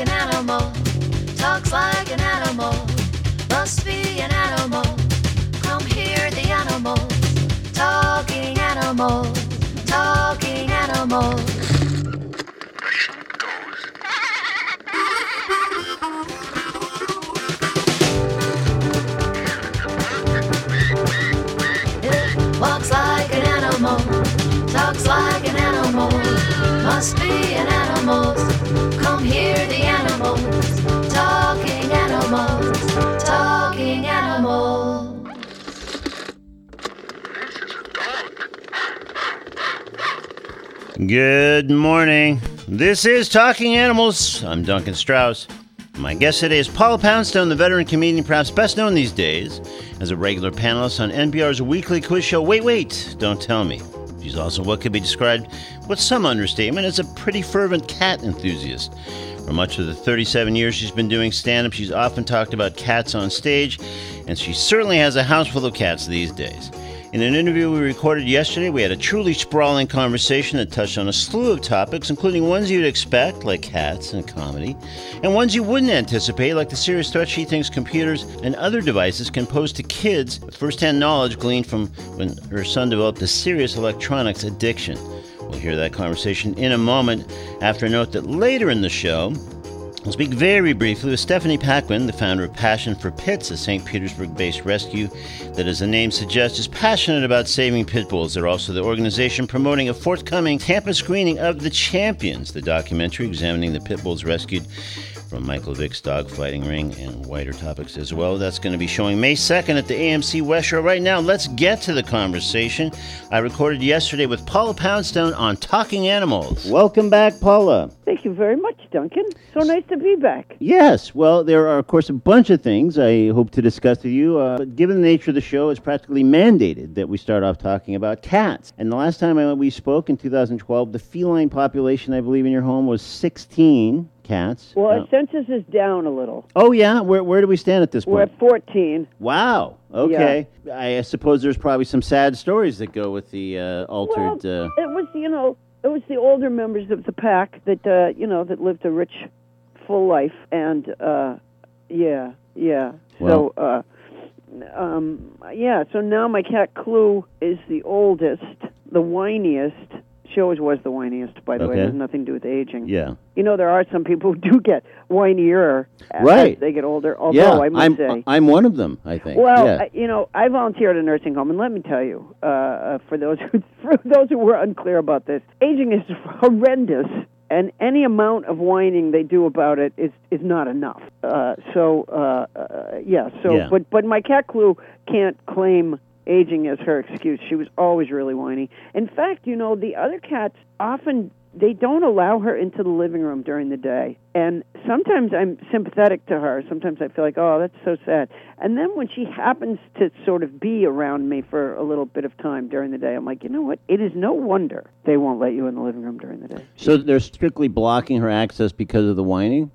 an animal, talks like an animal, must be an animal. Come hear the animals, talking animals, talking animals. It walks like an animal, talks like an animal, must be an animal. Come hear the animals, talking animals, talking animals. Good morning. This is Talking Animals. I'm Duncan Strauss. My guest today is Paula Poundstone, the veteran comedian, perhaps best known these days as a regular panelist on NPR's weekly quiz show. Wait, wait, don't tell me. She's also what could be described with some understatement is a pretty fervent cat enthusiast. For much of the 37 years she's been doing stand up, she's often talked about cats on stage, and she certainly has a house full of cats these days. In an interview we recorded yesterday, we had a truly sprawling conversation that touched on a slew of topics, including ones you'd expect, like cats and comedy, and ones you wouldn't anticipate, like the serious threat she thinks computers and other devices can pose to kids, with first-hand knowledge gleaned from when her son developed a serious electronics addiction. We'll hear that conversation in a moment after a note that later in the show, We'll speak very briefly with Stephanie Paquin, the founder of Passion for Pits, a St. Petersburg based rescue that, as the name suggests, is passionate about saving pit bulls. They're also the organization promoting a forthcoming Tampa screening of The Champions, the documentary examining the pit bulls rescued from Michael Vick's dogfighting ring and wider topics as well. That's going to be showing May 2nd at the AMC Westshore. Right now, let's get to the conversation I recorded yesterday with Paula Poundstone on Talking Animals. Welcome back, Paula. Thank you very much, Duncan. So nice to be back. Yes, well, there are, of course, a bunch of things I hope to discuss with you. Uh, but given the nature of the show, it's practically mandated that we start off talking about cats. And the last time I, we spoke in 2012, the feline population, I believe, in your home was 16 cats. Well, our census is down a little. oh, yeah? Where, where do we stand at this point? We're at 14. Wow. Okay. I suppose there's probably some sad stories that go with the uh, altered. Well, uh, it was, you know, it was the older members of the pack that, uh, you know, that lived a rich, full life. And, uh, yeah, yeah. So, uh, um, yeah, so now my cat Clue is the oldest, the whiniest. She always was the whiniest, by the way. Okay. It has nothing to do with aging. yeah. You know, there are some people who do get whinier as Right. they get older. Although yeah. I must I'm, say, I'm one of them, I think. well, yeah. I, you know, I volunteer at a nursing home, and let me tell you, uh, uh, for those who, for those who were unclear about this, aging is horrendous, and any amount of whining they do about it is is not enough. Uh, so, uh, uh, yeah. So, Yeah. but but my cat Clue can't claim aging as her excuse. She was always really whiny. In fact, you know, the other cats often they don't allow her into the living room during the day. And sometimes I'm sympathetic to her. Sometimes I feel like, oh, that's so sad. And then when she happens to sort of be around me for a little bit of time during the day, I'm like, you know what? It is no wonder they won't let you in the living room during the day. so they're strictly blocking her access because of the whining?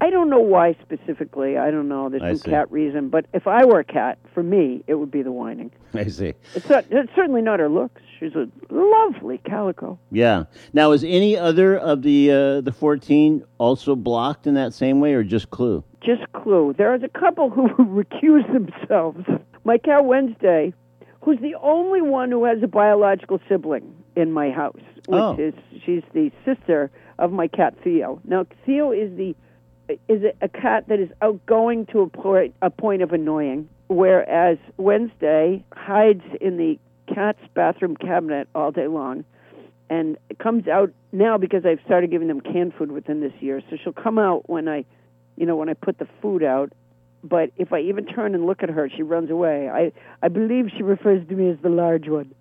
I don't know why specifically. I don't know. There's I some see. cat reason. But if I were a cat, for me, it would be the whining. I see. It's, not, it's certainly not her looks. She's a lovely calico. Yeah. Now, is any other of the uh, the 14 also blocked in that same way, or just Clue? just clue. There is a couple who recuse themselves. My cat Wednesday, who's the only one who has a biological sibling in my house, which Oh. is she's the sister of my cat Theo. Now Theo is the is a, a cat that is outgoing to a point a point of annoying, whereas Wednesday hides in the cat's bathroom cabinet all day long and it comes out now because I've started giving them canned food within this year. So she'll come out when I, you know, when I put the food out. But if I even turn and look at her, she runs away. I I believe she refers to me as the large one.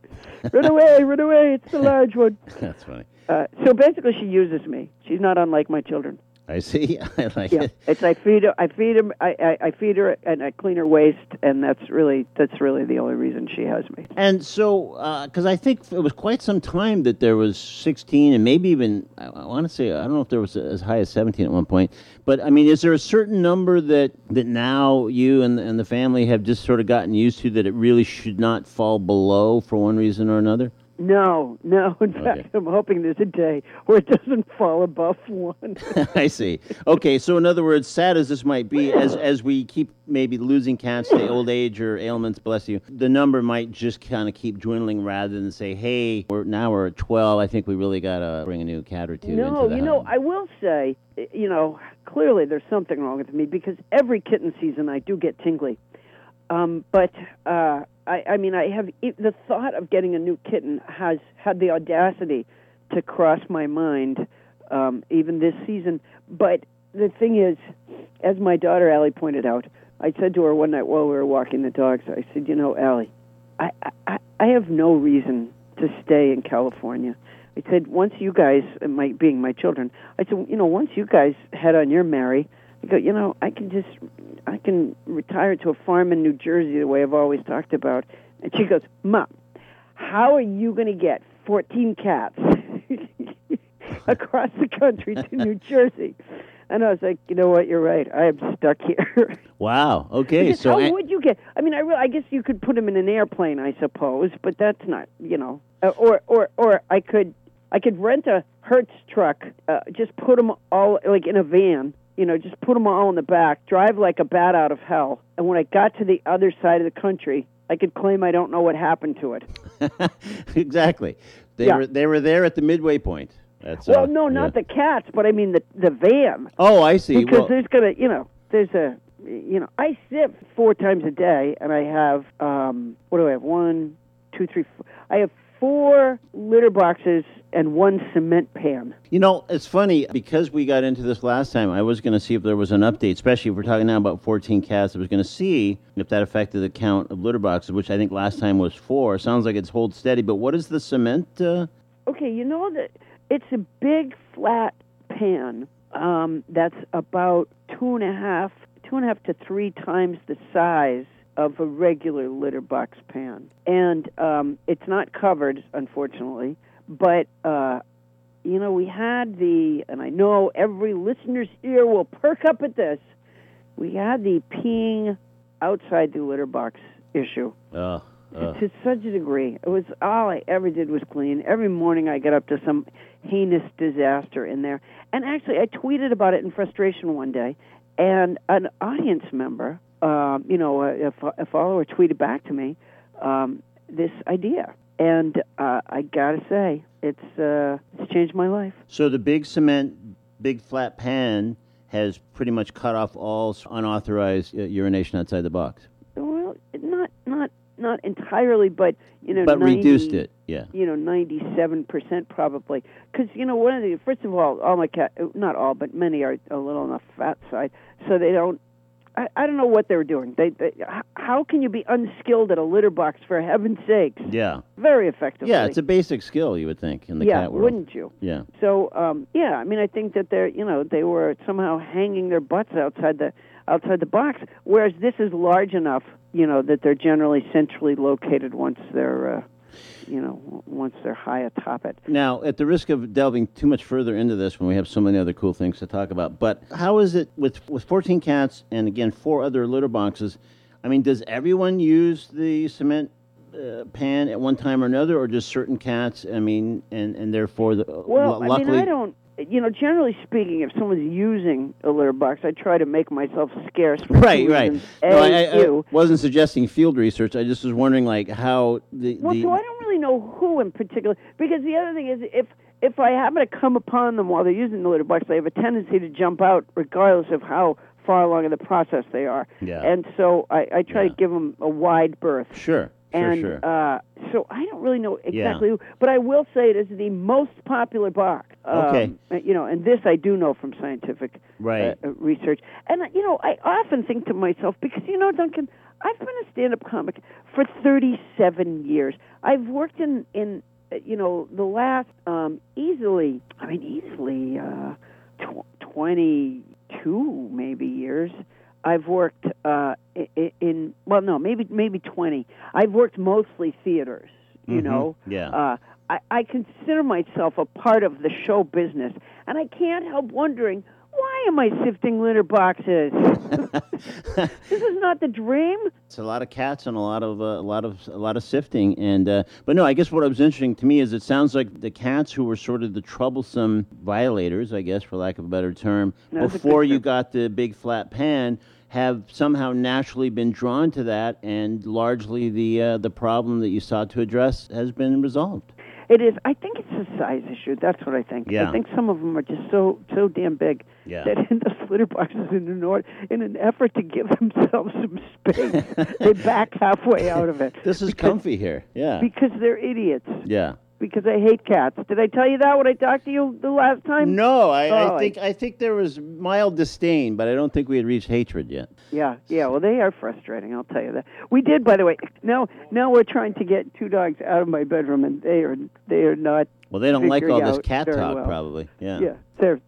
run away, run away! It's the large one. That's funny. Uh, so basically, she uses me. She's not unlike my children. I see. I like Yeah, it. it's I feed her, I feed her, I, I, I feed her, and I clean her waste, and that's really that's really the only reason she has me. And so, uh, because I think it was quite some time that there was 16, and maybe even I, I want to say I don't know if there was as high as 17 at one point. But I mean, is there a certain number that that now you and and the family have just sort of gotten used to that it really should not fall below for one reason or another? No, no. In Okay. fact, I'm hoping there's a day where it doesn't fall above one. I see. Okay, so in other words, sad as this might be, as as we keep maybe losing cats to old age or ailments, bless you, the number might just kind of keep dwindling rather than say, hey, we're now we're at twelve. I think we really gotta bring a new cat or two. no, you know, house. I will say, you know, clearly there's something wrong with me because every kitten season I do get tingly. Um, but uh, I, I mean, I have the thought of getting a new kitten has had the audacity to cross my mind, um, even this season. But the thing is, as my daughter Allie pointed out, I said to her one night while we were walking the dogs, I said, "You know, Allie, I, I, I have no reason to stay in California." I said, once you guys, my being my children, I said, you know, once you guys head on your merry, go, you know, I can just, I can retire to a farm in New Jersey the way I've always talked about. And she goes, Mom, how are you going to get 14 cats across the country to New Jersey? And I was like, you know what, you're right. I am stuck here. Wow. Okay. Because so how a- would you get? I mean, I, re- I guess you could put them in an airplane, I suppose, but that's not, you know, uh, or or or I could I could rent a Hertz truck, uh, just put them all like in a van, you know, just put them all in the back, drive like a bat out of hell, and when I got to the other side of the country, I could claim I don't know what happened to it. exactly. They Yeah. were they were there at the midway point. That's Well, uh, no, not yeah. the cats, but I mean the the van. Oh, I see. because well, there's gonna you know there's a you know I sip four times a day and I have um what do I have one two three four I have four litter boxes and one cement pan. You know, it's funny because we got into this last time. I was going to see if there was an update, especially if we're talking now about 14 cats. I was going to see if that affected the count of litter boxes, which I think last time was four. Sounds like it's hold steady. But what is the cement? Uh, Okay, you know that it's a big flat pan um, that's about two and a half two and a half to three times the size of a regular litter box pan, and um, it's not covered, unfortunately. But uh, you know, we had the, and I know every listener's ear will perk up at this. We had the peeing outside the litter box issue uh, uh, to such a degree. It was all I ever did was clean. Every morning I got up to some heinous disaster in there. And actually, I tweeted about it in frustration one day, and an audience member, um, you know, a, a a follower tweeted back to me um, this idea. And uh, I gotta say, it's uh, it's changed my life. so the big cement, big flat pan has pretty much cut off all unauthorized uh, urination outside the box, Well, not not not entirely, but you know, but 90, reduced it. Yeah. you know, 97% probably. Because, you know, one of the, first of all, all my cat, not all, but many are a little on the fat side, so they don't, I, I don't know what they were doing. They, they, how can you be unskilled at a litter box, for heaven's sakes? Yeah. Very effectively. Yeah, it's a basic skill, you would think, in the yeah, cat world. wouldn't you? Yeah. So, um, yeah, I mean, I think that they're, you know, they were somehow hanging their butts outside the outside the box, whereas this is large enough, you know, that they're generally centrally located once they're, uh, you know, once they're high atop it. Now, at the risk of delving too much further into this when we have so many other cool things to talk about, but how is it with with 14 cats and again four other litter boxes? I mean, does everyone use the cement uh, pan at one time or another, or just certain cats? I mean, and and therefore, the, Well, I luckily, mean, I don't. You know, generally speaking, if someone's using a litter box, I try to make myself scarce. Right, right. reasons. No, A, I, I, I wasn't suggesting field research. I just was wondering, like, how the, Well, the so I don't really know who in particular, because the other thing is, if if I happen to come upon them while they're using the litter box, they have a tendency to jump out, regardless of how far along in the process they are. Yeah. And so I, I try Yeah. to give them a wide berth. sure, and sure. uh, so I don't really know exactly who, but I will say it is the most popular box. Um, Okay. You know, and this I do know from scientific Right. uh, uh, research. And, uh, you know, I often think to myself, because, you know, Duncan, I've been a stand up comic for 37 years. I've worked in, in uh, you know, the last um, easily, I mean, easily uh, tw- 22 maybe years. I've worked uh, in, in, well, no, maybe maybe 20. I've worked mostly theaters, you Mhm. know. Yeah. Uh, I, I consider myself a part of the show business, and I can't help wondering Why am I sifting litter boxes? this is not the dream. It's a lot of cats and a lot of uh, a lot of a lot of sifting, and uh, but no, I guess what was interesting to me is it sounds like the cats who were sort of the troublesome violators, I guess, for lack of a better term, That's before you got the big flat pan, have somehow naturally been drawn to that, and largely the uh, the problem that you sought to address has been resolved. It is. I think it's a size issue. That's what I think. Yeah. I think some of them are just so so damn big Yeah. that in those litter boxes, in an order, in an effort to give themselves some space, they back halfway out of it. This is because, comfy here. Yeah. because they're idiots. Yeah. Because I hate cats. Did I tell you that when I talked to you the last time? No, I, Oh, I think I think there was mild disdain, but I don't think we had reached hatred yet. Yeah, yeah. Well, they are frustrating. I'll tell you that. We did, by the way. Now, now we're trying to get two dogs out of my bedroom, and they are they are not. Well, they don't like all this cat talk, well. probably. Yeah. Yeah, they're.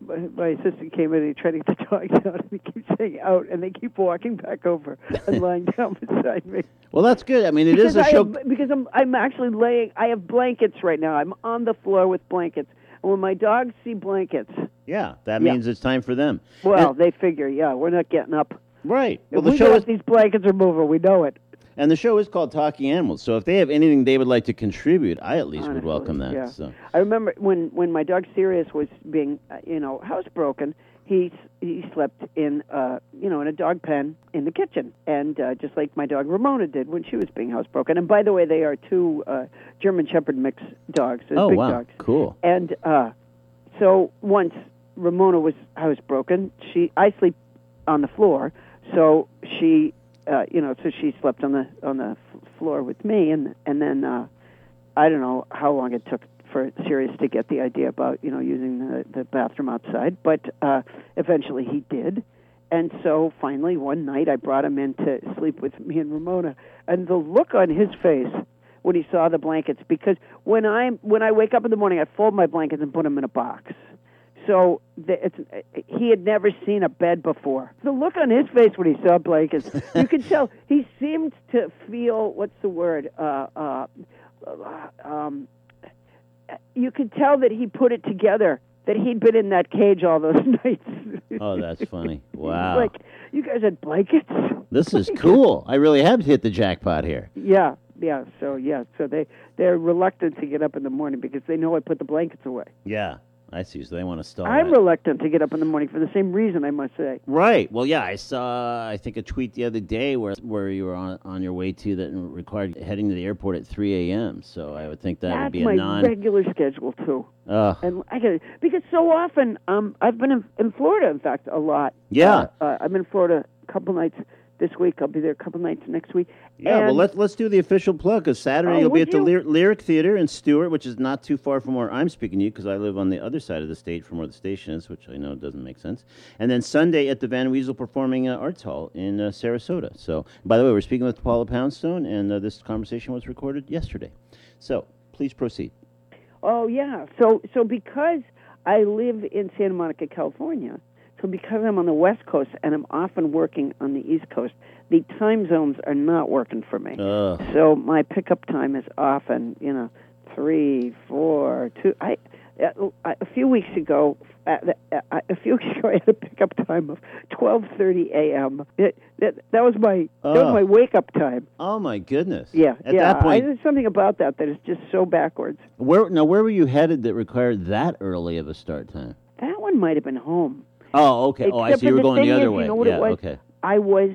My, my assistant came in and he tried to get the dogs out, and he keeps saying out, and they keep walking back over and lying down beside me. Well, that's good. I mean, it because is a I show. have, because I'm I'm actually laying. I have blankets right now. I'm on the floor with blankets. And when my dogs see blankets, Yeah, that Yeah. means it's time for them. well, And- they figure, yeah, we're not getting up. right. Well, if the we show is these blankets are moving. We know it. And the show is called Talking Animals. So if they have anything they would like to contribute, I at least would welcome that. yeah. So I remember when when my dog Sirius was being, uh, you know, housebroken. He he slept in, uh, you know, in a dog pen in the kitchen, and uh, just like my dog Ramona did when she was being housebroken. And by the way, they are two uh, German Shepherd mix dogs. They're oh big wow, dogs. cool. And uh, so once Ramona was housebroken, she I sleep on the floor, so she, uh, you know, so she slept on the on the floor with me, and and then uh, I don't know how long it took for Sirius to get the idea about you know using the the bathroom outside, but uh, eventually he did. And so finally one night I brought him in to sleep with me and Ramona, and the look on his face when he saw the blankets because when I when I wake up in the morning I fold my blankets and put them in a box. So the, it's, he had never seen a bed before. The look on his face when he saw blankets, you could tell he seemed to feel what's the word? Uh, uh, um, you could tell that he put it together that he'd been in that cage all those nights. Oh, that's funny. Wow. like you guys had blankets. This is cool. I really have hit the jackpot here. Yeah, yeah. So yeah, so they they're reluctant to get up in the morning because they know I put the blankets away. Yeah, I see. So they want to stall. I'm that. reluctant to get up in the morning for the same reason, I must say. Right. Well, yeah, I saw I think a tweet the other day where where you were on on your way to that required heading to the airport at 3 a.m. So I would think that would be a my non. regular schedule too. Ugh. And I get it because so often um I've been in, in Florida, in fact, a lot. Yeah. Uh, uh, I'm in Florida a couple nights this week. I'll be there a couple nights next week. Yeah, well, let's let's do the official plug because Saturday Oh, you'll be at the? Lyric Theater in Stuart, which is not too far from where I'm speaking to you because I live on the other side of the state from where the station is, which I know doesn't make sense. And then Sunday at the Van Wezel Performing uh, Arts Hall in uh, Sarasota. So, by the way, we're speaking with Paula Poundstone, and uh, this conversation was recorded yesterday. So, please proceed. Oh yeah. So so because I live in Santa Monica, California, so because I'm on the West Coast and I'm often working on the East Coast, the time zones are not working for me. Ugh. So my pickup time is often, you know, three, four, two. I uh, a few weeks ago, uh, uh, a few weeks ago, I had a pickup time of twelve thirty a.m. That that was my that was my wake up time. Oh my goodness. Yeah, At yeah. that point, I, there's something about that that is just so backwards. where now where were you headed that required that early of a start time? That one might have been home. Oh, okay. oh, I Except see. You were the going the thing other is, you way. know what yeah. it was? Okay. I was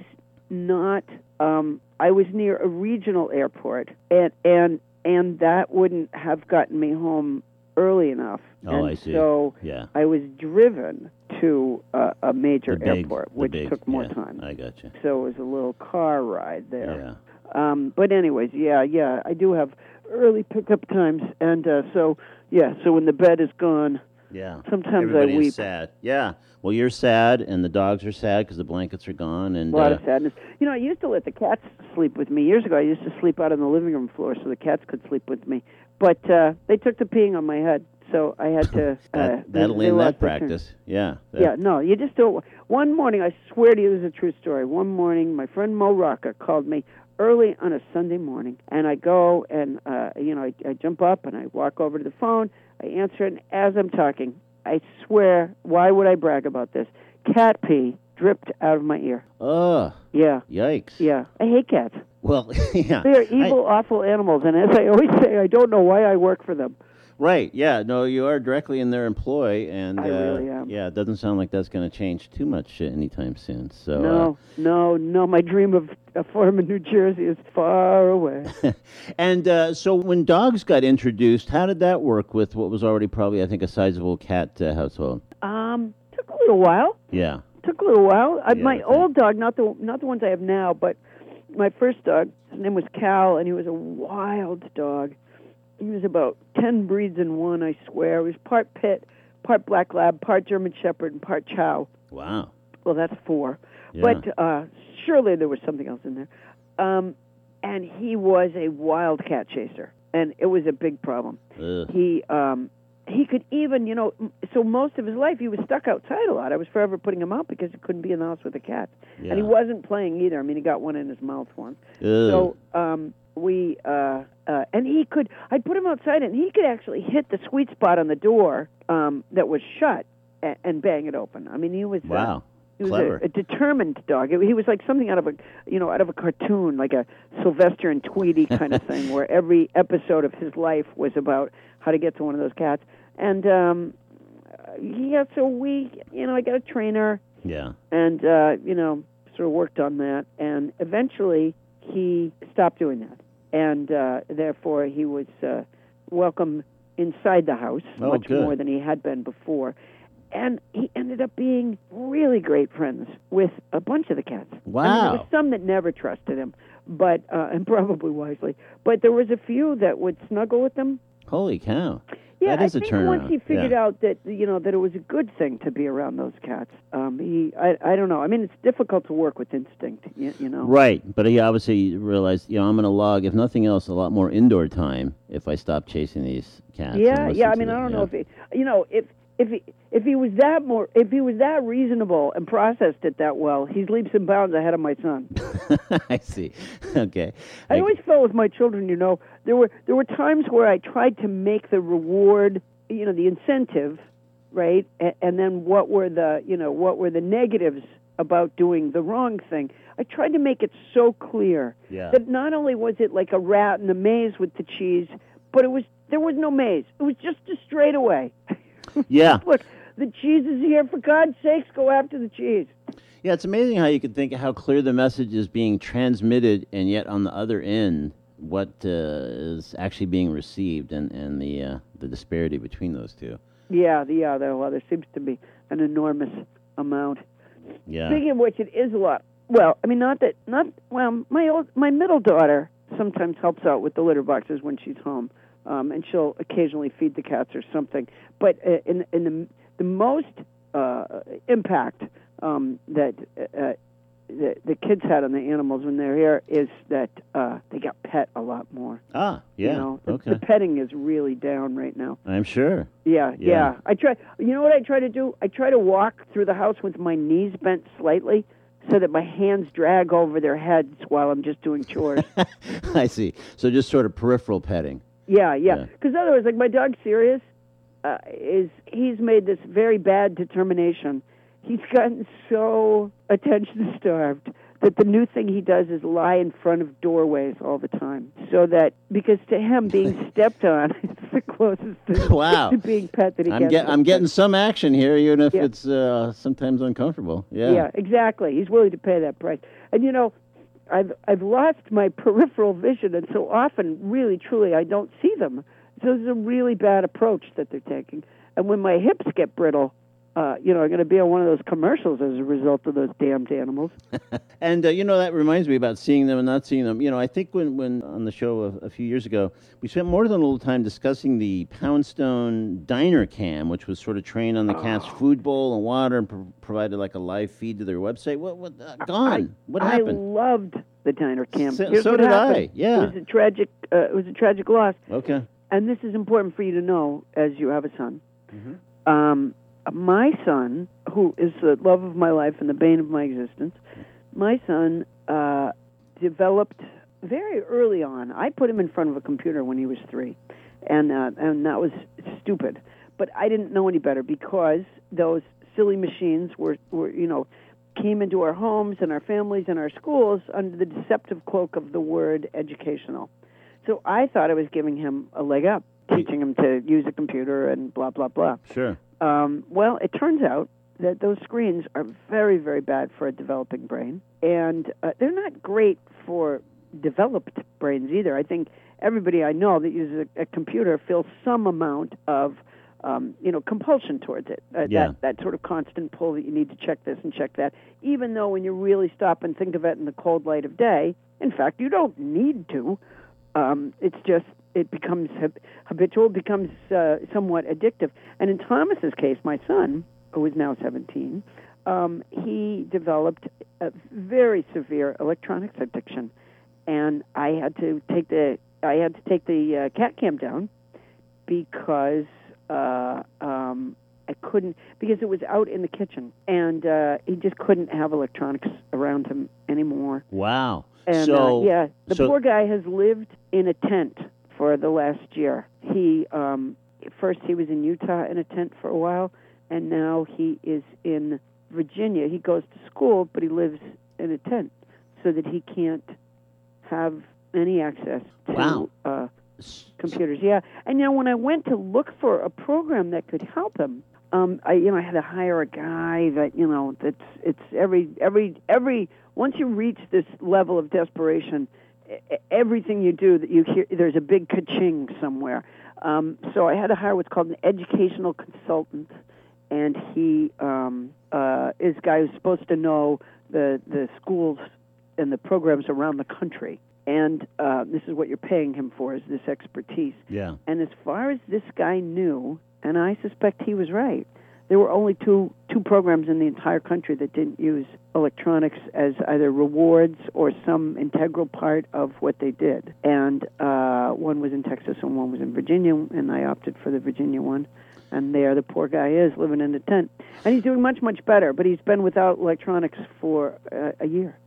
not. Um, I was near a regional airport, and and and that wouldn't have gotten me home early enough. Oh, and I see. So Yeah. I was driven to uh, a major The big, airport, the which big- took more yeah, time. I got you. So it was a little car ride there. Yeah. Um, but anyways, yeah, yeah, I do have early pickup times, and uh, so yeah, so when the bed is gone, Yeah. sometimes Everybody I weep. is sad. Yeah. Well, you're sad, and the dogs are sad because the blankets are gone, and A lot uh, of sadness. You know, I used to let the cats sleep with me years ago. I used to sleep out on the living room floor so the cats could sleep with me. But uh, they took to peeing on my head, so I had to. that, uh, that'll end that their turn. practice. Yeah. that- Yeah, no, you just don't. One morning, I swear to you, this is a true story. One morning, my friend Mo Rocca called me early on a Sunday morning, and I go and uh, you know I, I jump up and I walk over to the phone. I answer it, and as I'm talking, I swear, why would I brag about this? Cat pee dripped out of my ear. Ugh. Yeah, Yikes. yeah. I hate cats. Well, yeah. They are I- evil, awful animals, and as I always say, I don't know why I work for them. Right. Yeah. No, you are directly in their employ, and I uh, really am. yeah, it doesn't sound like that's going to change too much uh, anytime soon. So. uh, No, no, no. My dream of a farm in New Jersey is far away. And uh, so, when dogs got introduced, how did that work with what was already probably, I think, a sizable cat uh, household? um, took a little while. Yeah. Took a little while. I, Yeah, my old dog, not the not the ones I have now, but my first dog. His name was Cal, and he was a wild dog. He was about ten breeds in one. I swear. He was part pit, part black lab, part German Shepherd, and part Chow. Wow. Well, that's four. Yeah. But uh, surely there was something else in there. Um, and he was a wild cat chaser, and it was a big problem. Ugh. He um, he could even, you know, so most of his life he was stuck outside a lot. I was forever putting him out because he couldn't be in the house with the cats, Yeah. and he wasn't playing either. I mean, he got one in his mouth once. Ugh. So um, we uh, uh, and he could. I'd put him outside, and he could actually hit the sweet spot on the door um, that was shut and, and bang it open. I mean, he was uh, wow. he was Clever. a, a determined dog. He was like something out of a, you know, out of a cartoon, like a Sylvester and Tweety kind of thing, where every episode of his life was about how to get to one of those cats. And um, uh, yeah, so we, you know, I got a trainer, yeah. and uh, you know, sort of worked on that, and eventually he stopped doing that, and uh, therefore he was uh, welcome inside the house Oh, much good. more than he had been before. And he ended up being really great friends with a bunch of the cats. I mean, there Wow. was some that never trusted him, but uh, and probably wisely. But there was a few that would snuggle with him. Holy cow. Yeah, That is I a think turnaround. once he figured yeah. out that you know that it was a good thing to be around those cats, um, he I I don't know. I mean, it's difficult to work with instinct. You, you know. Right, but he obviously realized, you know, I'm going to log, if nothing else, a lot more indoor time if I stop chasing these cats. Yeah, yeah. I mean, I don't know if he, you know, if if he if he was that more if he was that reasonable and processed it that well, he's leaps and bounds ahead of my son. I see. Okay. I always felt with my children, you know, there were there were times where I tried to make the reward, you know, the incentive, right, and, and then what were the, you know, what were the negatives about doing the wrong thing. I tried to make it so clear Yeah. that not only was it like a rat in a maze with the cheese, but it was there was no maze. It was just a straightaway. Yeah. Look, the cheese is here. For God's sakes, go after the cheese. Yeah, it's amazing how you can think how clear the message is being transmitted, and yet on the other end, what uh, is actually being received, and and the uh, the disparity between those two. Yeah, the- yeah. There, well, there seems to be an enormous amount. Yeah. Speaking of which, it is a lot. Well, I mean, not that, not well. My old, my middle daughter sometimes helps out with the litter boxes when she's home, um, and she'll occasionally feed the cats or something. But uh, in in the the most uh, impact um, that uh, the the kids had on the animals when they're here is that uh, they got pet a lot more. Ah, yeah. You know, the, okay. the petting is really down right now. I'm sure. Yeah, Yeah. yeah, I try. You know what I try to do? I try to walk through the house with my knees bent slightly, so that my hands drag over their heads while I'm just doing chores. I see. So just sort of peripheral petting. Yeah, Yeah. yeah. Because otherwise, like my dog Sirius, uh, is he's made this very bad determination. He's gotten so attention starved that the new thing he does is lie in front of doorways all the time. So that because to him being stepped on is the closest to, Wow. to being pet that he I'm gets. get, I'm getting some action here, even if Yeah. it's uh, sometimes uncomfortable. Yeah. Yeah, exactly. He's willing to pay that price. And you know, I've I've lost my peripheral vision, and so often, really, truly, I don't see them. So it's a really bad approach that they're taking. And when my hips get brittle, uh, you know, I'm going to be on one of those commercials as a result of those damned animals. And uh, you know that reminds me about seeing them and not seeing them. You know, I think when, when on the show a, a few years ago, we spent more than a little time discussing the Poundstone Diner Cam, which was sort of trained on the cat's Oh. food bowl and water and pro- provided like a live feed to their website. What what uh, gone? what happened? I loved the diner cam. So- so did happened. I, yeah. it was a tragic. Uh, it was a tragic loss. Okay. and this is important for you to know as you have a son. Mhm. Um, my son, who is the love of my life and the bane of my existence, my son uh, developed very early on. I put him in front of a computer when he was three, and uh, and that was stupid. But I didn't know any better because those silly machines were, were you know, came into our homes and our families and our schools under the deceptive cloak of the word educational. So I thought I was giving him a leg up, teaching them to use a computer and blah blah blah. Sure. Um, well, it turns out that those screens are very, very bad for a developing brain, and uh, they're not great for developed brains either. I think everybody I know that uses a, a computer feels some amount of um, you know, compulsion towards it. Uh, Yeah. That that sort of constant pull that you need to check this and check that. Even though when you really stop and think of it in the cold light of day, in fact, you don't need to. Um, it's just it becomes habitual, becomes uh, somewhat addictive. And in Thomas's case, my son, who is now 17, um, he developed a very severe electronics addiction, and I had to take the I had to take the uh, cat cam down because uh, um, I couldn't because it was out in the kitchen, and uh, he just couldn't have electronics around him anymore. Wow. And so uh, yeah, the so- poor guy has lived in a tent for the last year. He um, first he was in Utah in a tent for a while, and now he is in Virginia. He goes to school, but he lives in a tent so that he can't have any access to Wow. uh, computers. Yeah, and you know when I went to look for a program that could help him, um, I you know I had to hire a guy that you know that's it's every every every once you reach this level of desperation, everything you do that you hear there's a big ka-ching somewhere. Um, so I had to hire what's called an educational consultant, and he um, uh, is a guy who's supposed to know the the schools and the programs around the country. And uh, this is what you're paying him for is this expertise. yeah. And as far as this guy knew, and I suspect he was right, there were only two two programs in the entire country that didn't use electronics as either rewards or some integral part of what they did. And uh, one was in Texas and one was in Virginia, and I opted for the Virginia one. And there, the poor guy is living in a tent, and he's doing much much better. But he's been without electronics for uh, a year.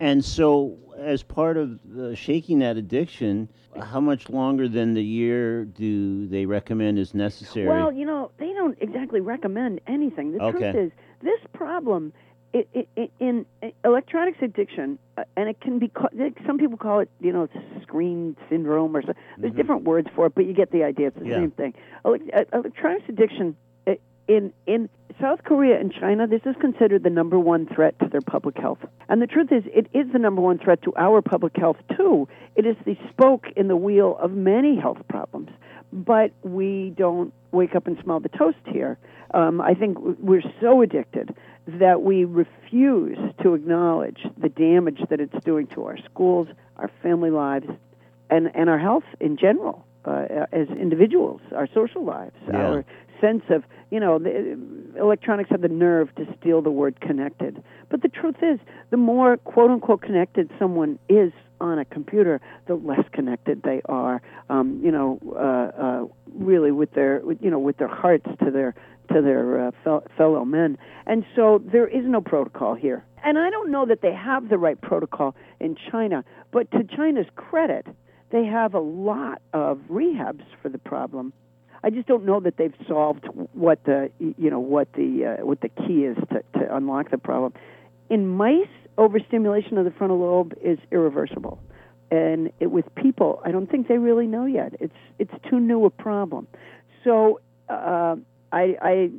And so, as part of shaking that addiction, how much longer than the year do they recommend is necessary? Well, you know, they don't exactly recommend anything. The Okay. truth is, this problem it, it, it, in electronics addiction, uh, and it can be ca- some people call it, you know, screen syndrome or so. There's different words for it, but you get the idea. It's the Mm-hmm. Yeah. same thing. Elec- uh, electronics addiction in in South Korea and China, this is considered the number one threat to their public health. And the truth is, it is the number one threat to our public health too. It is the spoke in the wheel of many health problems. But we don't wake up and smell the toast here. Um, I think we're so addicted that we refuse to acknowledge the damage that it's doing to our schools, our family lives, and, and our health in general uh, as individuals, our social lives, Yeah. our sense of, you know, the, electronics have the nerve to steal the word connected. But the truth is, the more quote unquote connected someone is on a computer, the less connected they are, um, you know, uh, uh, really with their, you know, with their hearts to their to their uh, fel- fellow men. And so there is no protocol here. And I don't know that they have the right protocol in China, but to China's credit, they have a lot of rehabs for the problem. I just don't know that they've solved what the you know what the uh, what the key is to, to unlock the problem. In mice, overstimulation of the frontal lobe is irreversible, and it, with people, I don't think they really know yet. It's it's too new a problem. So uh, I, I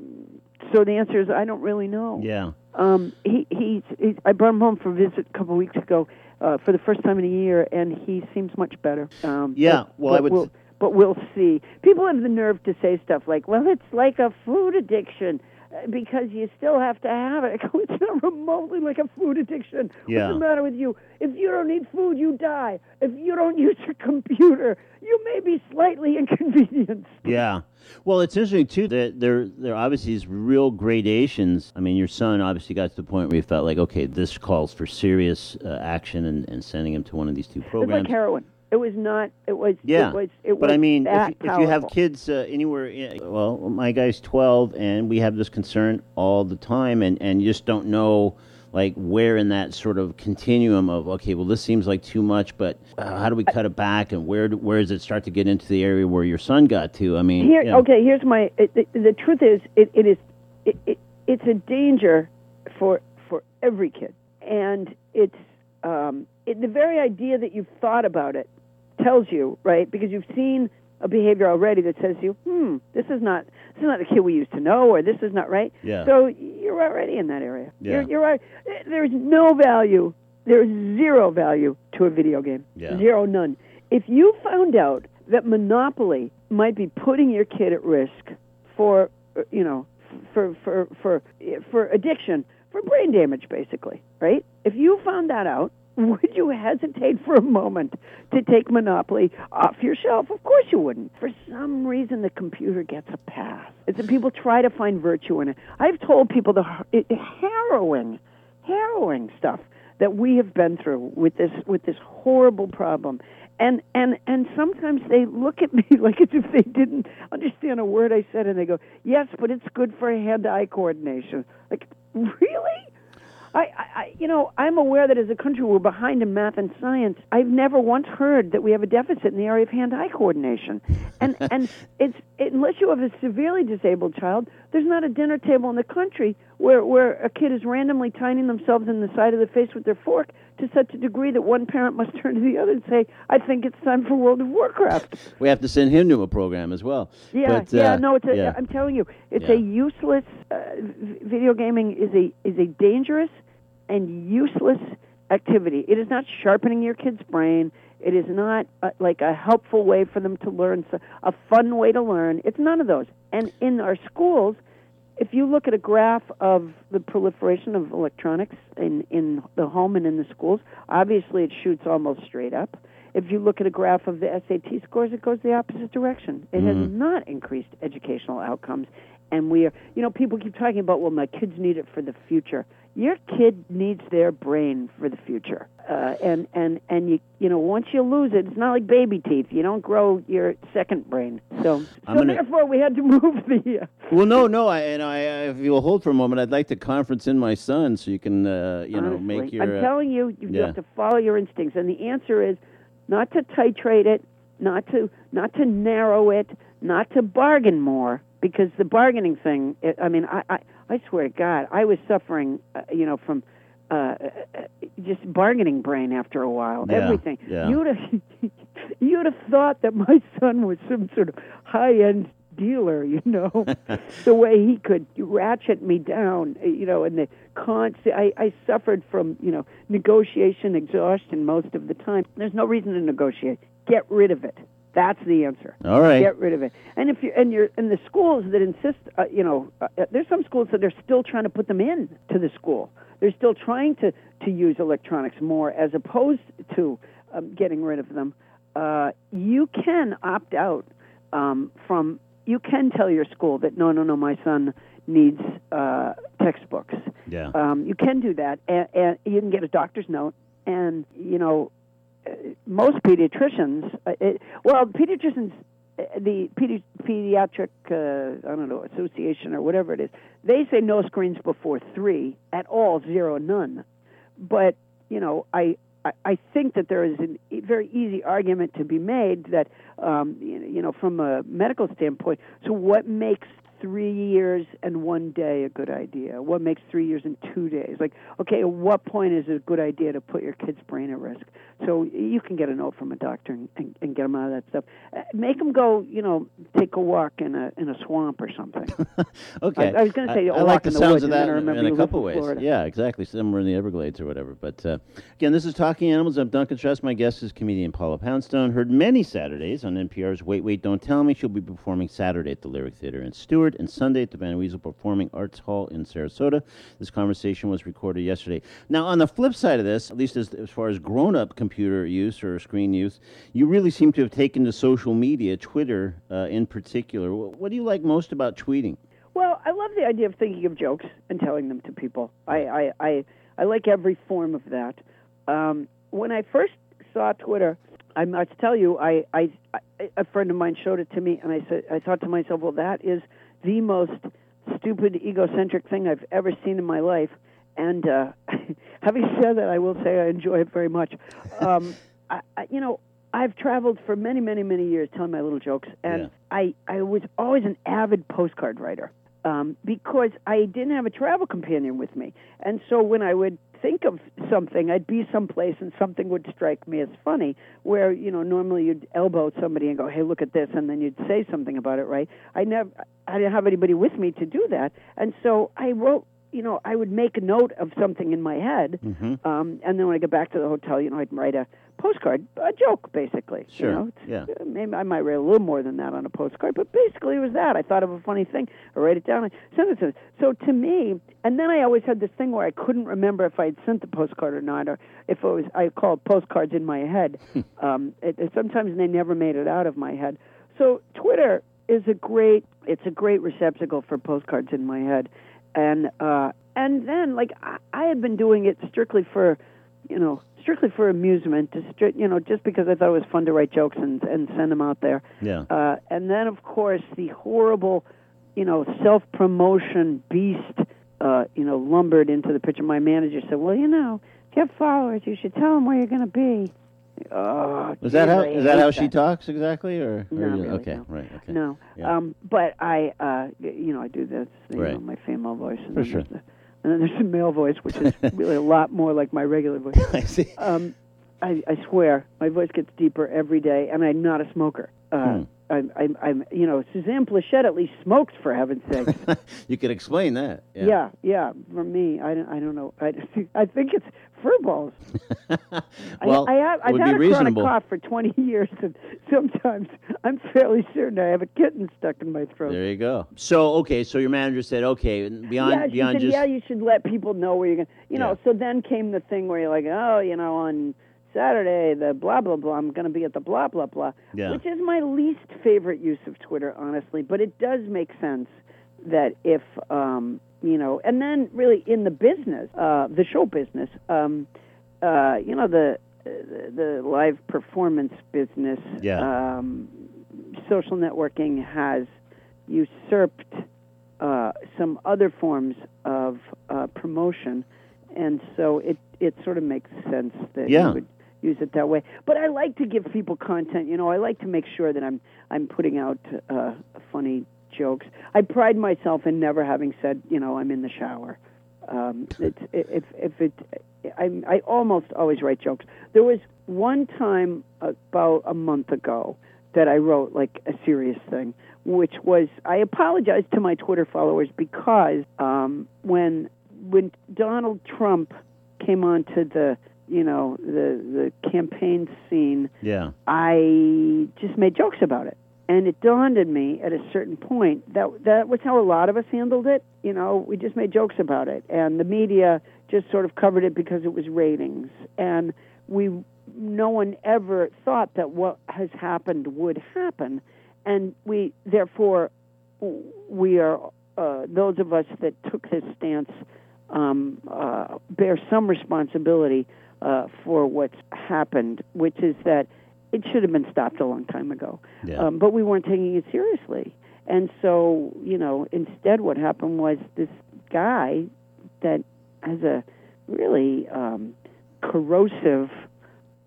so the answer is I don't really know. yeah. Um, he, he's, he's, I brought him home for a visit a couple of weeks ago uh, for the first time in a year, and he seems much better. Um, Yeah, but, well, I would- We'll, but we'll see. People have the nerve to say stuff like, "Well, it's like a food addiction." uh, Because you still have to have it. It's not remotely like a food addiction. Yeah. What's the matter with you? If you don't eat food, you die. If you don't use your computer, you may be slightly inconvenienced. Yeah. Well, it's interesting too that there there are obviously these real gradations. I mean, your son obviously got to the point where he felt like, okay, this calls for serious uh, action, and, and sending him to one of these two programs. It's like heroin. It was not. It was. Yeah, It was. It but was I mean, if, you- if you have kids uh, anywhere, in, well, my guy's twelve, and we have this concern all the time, and and you just don't know, like where in that sort of continuum of okay, well, this seems like too much, but uh, how do we cut it back, and where do, where does it start to get into the area where your son got to? I mean, Here, you know, okay. Here's my. It, it, the truth is, it, it is. It, it, it's a danger for for every kid, and it's um, it, the very idea that you've thought about it tells you right because you've seen a behavior already that says to you, hmm, this is not this is not the kid we used to know, or this is not right. Yeah. So you're already in that area. Yeah. You're, you're right. There's no value. There's zero value to a video game. Yeah. Zero, none. If you found out that Monopoly might be putting your kid at risk for, uh, you know, for for for for addiction, for brain damage, basically, right? If you found that out, would you hesitate for a moment to take Monopoly off your shelf? Of course you wouldn't. For some reason, the computer gets a pass. It's people try to find virtue in it. I've told people the it, harrowing, harrowing stuff that we have been through with this with this horrible problem. And and and sometimes they look at me like as if they didn't understand a word I said, and they go, "Yes, but it's good for hand-eye coordination." Like, really? I, I, you know, I'm aware that as a country we're behind in math and science. I've never once heard that we have a deficit in the area of hand-eye coordination, and and it's it, unless you have a severely disabled child, there's not a dinner table in the country where where a kid is randomly tining themselves in the side of the face with their fork to such a degree that one parent must turn to the other and say, "I think it's time for World of Warcraft." we have to send him to a program as well. Yeah, But, yeah, uh, no, it's a, yeah. I'm telling you, it's Yeah. a useless. Uh, video gaming is a is a dangerous and useless activity. It is not sharpening your kid's brain. It is not uh, like a helpful way for them to learn, so, a fun way to learn. It's none of those. And in our schools, if you look at a graph of the proliferation of electronics in, in the home and in the schools, obviously it shoots almost straight up. If you look at a graph of the SAT scores, it goes the opposite direction. It has mm-hmm. not increased educational outcomes. And we are, you know, people keep talking about, well, my kids need it for the future. Your kid needs their brain for the future. Uh, and, and, and you, you know, once you lose it, it's not like baby teeth. You don't grow your second brain. So, I'm so gonna- therefore, we had to move the. Uh, Well, no, no, I, and I, I, if you'll hold for a moment, I'd like to conference in my son so you can, uh, you know, make your. I'm uh, telling you, you yeah. have to follow your instincts, and the answer is not to titrate it, not to not to narrow it, not to bargain more, because the bargaining thing. It, I mean, I, I I swear to God, I was suffering, uh, you know, from. Uh, uh, just bargaining brain after a while. Yeah, Everything. yeah. You'd have you'd have thought that my son was some sort of high end dealer, you know, the way he could ratchet me down, you know, and the constant. I, I suffered from, you know, negotiation exhaustion most of the time. There's no reason to negotiate. Get rid of it. That's the answer. All right. Get rid of it. And if you and you're and the schools that insist, uh, you know, uh, there's some schools that are still trying to put them in to the school. They're still trying to to use electronics more as opposed to um, getting rid of them. Uh, you can opt out um, from. You can tell your school that no, no, no, my son needs uh, textbooks. Yeah. Um, you can do that, and, and you can get a doctor's note. And you know, uh, most pediatricians, uh, it, well, pediatricians, uh, the pedi- pediatric, uh, I don't know, association or whatever it is, they say no screens before three at all, zero, none. But you know, I. I- think that there is a very easy argument to be made that, um, you know, from a medical standpoint. So, what makes three years and one day a good idea? What makes three years and two days? Like, okay, at what point is it a good idea to put your kid's brain at risk? So you can get a note from a doctor and, and, and get them out of that stuff. Uh, make them go, you know, take a walk in a in a swamp or something. Okay. I- I was gonna say I, a like the the sounds of that in, in a couple ways. Florida. Yeah, exactly. Somewhere in the Everglades or whatever. But uh, again, this is Talking Animals. I'm Duncan Strauss. My guest is comedian Paula Poundstone. Heard many Saturdays on NPR's Wait, Wait, Don't Tell Me. She'll be performing Saturday at the Lyric Theater in Stuart and Sunday at the Van Wezel Performing Arts Hall in Sarasota. This conversation was recorded yesterday. Now, on the flip side of this, at least as, as far as grown up computer use or screen use, you really seem to have taken to social media, Twitter uh, in particular. What, what do you like most about tweeting? Well, I love the idea of thinking of jokes and telling them to people. I I I, I like every form of that. Um, when I first saw Twitter, I must tell you, I, I, I a friend of mine showed it to me, and I said, I thought to myself, well, that is the most stupid, egocentric thing I've ever seen in my life. and uh, having said that, I will say I enjoy it very much. Um, I, I, you know, I've traveled for many, many, many years telling my little jokes, and Yeah. I, I was always an avid postcard writer um, because I didn't have a travel companion with me. And so when I would think of something, I'd be someplace and something would strike me as funny, where, you know, normally you'd elbow somebody and go, hey, look at this, and then you'd say something about it, right? I never, I didn't have anybody with me to do that. And so I wrote, you know, I would make a note of something in my head, Mm-hmm. um, and then when I get back to the hotel, you know, I'd write a postcard, a joke, basically. Sure. You know, Yeah. uh, maybe I might write a little more than that on a postcard, but basically it was that. I thought of a funny thing, I write it down, I send it to them. So to me, and then I always had this thing where I couldn't remember if I had sent the postcard or not, or if it was I called postcards in my head. um, it, it, sometimes they never made it out of my head. So Twitter is a great it's a great receptacle for postcards in my head, and uh, and then like I, I had been doing it strictly for you know strictly for amusement, to stri- you know just because I thought it was fun to write jokes and and send them out there. Yeah. Uh, and then, of course, the horrible, you know, self promotion beast, uh, you know, lumbered into the picture. My manager said, "Well, you know, if you have followers, you should tell them where you're going to be." Oh, Is that how is that how she talks exactly, or, or Not really, okay, no. right, okay, No, Yeah. um, but I, uh, you know, I do this, you Right. know, my female voice, and For sure. the, and then there's the male voice, which is really a lot more like my regular voice. I see. Um, I, I swear, my voice gets deeper every day, and I'm not a smoker. Uh, Hmm. I'm, I'm, I'm, you know, Suzanne Pleshette at least smokes for heaven's sake. you could explain that. Yeah. yeah. yeah, For me, I don't, I don't know. I, I think it's fur balls. well, I, I have, I've had a chronic cough for 20 years, and sometimes I'm fairly certain I have a kitten stuck in my throat. There you go. So okay, so your manager said, okay, beyond yeah, beyond said, just yeah, you should let people know where you're going. You know, so then came the thing where you're like, oh, you know, on Saturday, the blah blah blah, I'm going to be at the blah blah blah, Yeah. which is my least favorite use of Twitter, honestly. But it does make sense that if um, you know, and then really in the business, uh, the show business, um, uh, you know, the the, the live performance business, Yeah. um, social networking has usurped uh, some other forms of uh, promotion, and so it it sort of makes sense that Yeah. you would use it that way. But I like to give people content. You know, I like to make sure that I'm I'm putting out uh, funny jokes. I pride myself in never having said, you know, I'm in the shower. Um, it's if if it, I I almost always write jokes. There was one time about a month ago that I wrote like a serious thing, which was I apologized to my Twitter followers because um, when when Donald Trump came onto the you know the the campaign scene, yeah. I just made jokes about it. And it dawned on me at a certain point that that was how a lot of us handled it. You know, we just made jokes about it, and the media just sort of covered it because it was ratings. And we, no one ever thought that what has happened would happen, and we therefore we are uh, those of us that took this stance um, uh, bear some responsibility uh, for what's happened, which is that it should have been stopped a long time ago. Yeah. Um, but we weren't taking it seriously. And so, you know, instead what happened was this guy that has a really um, corrosive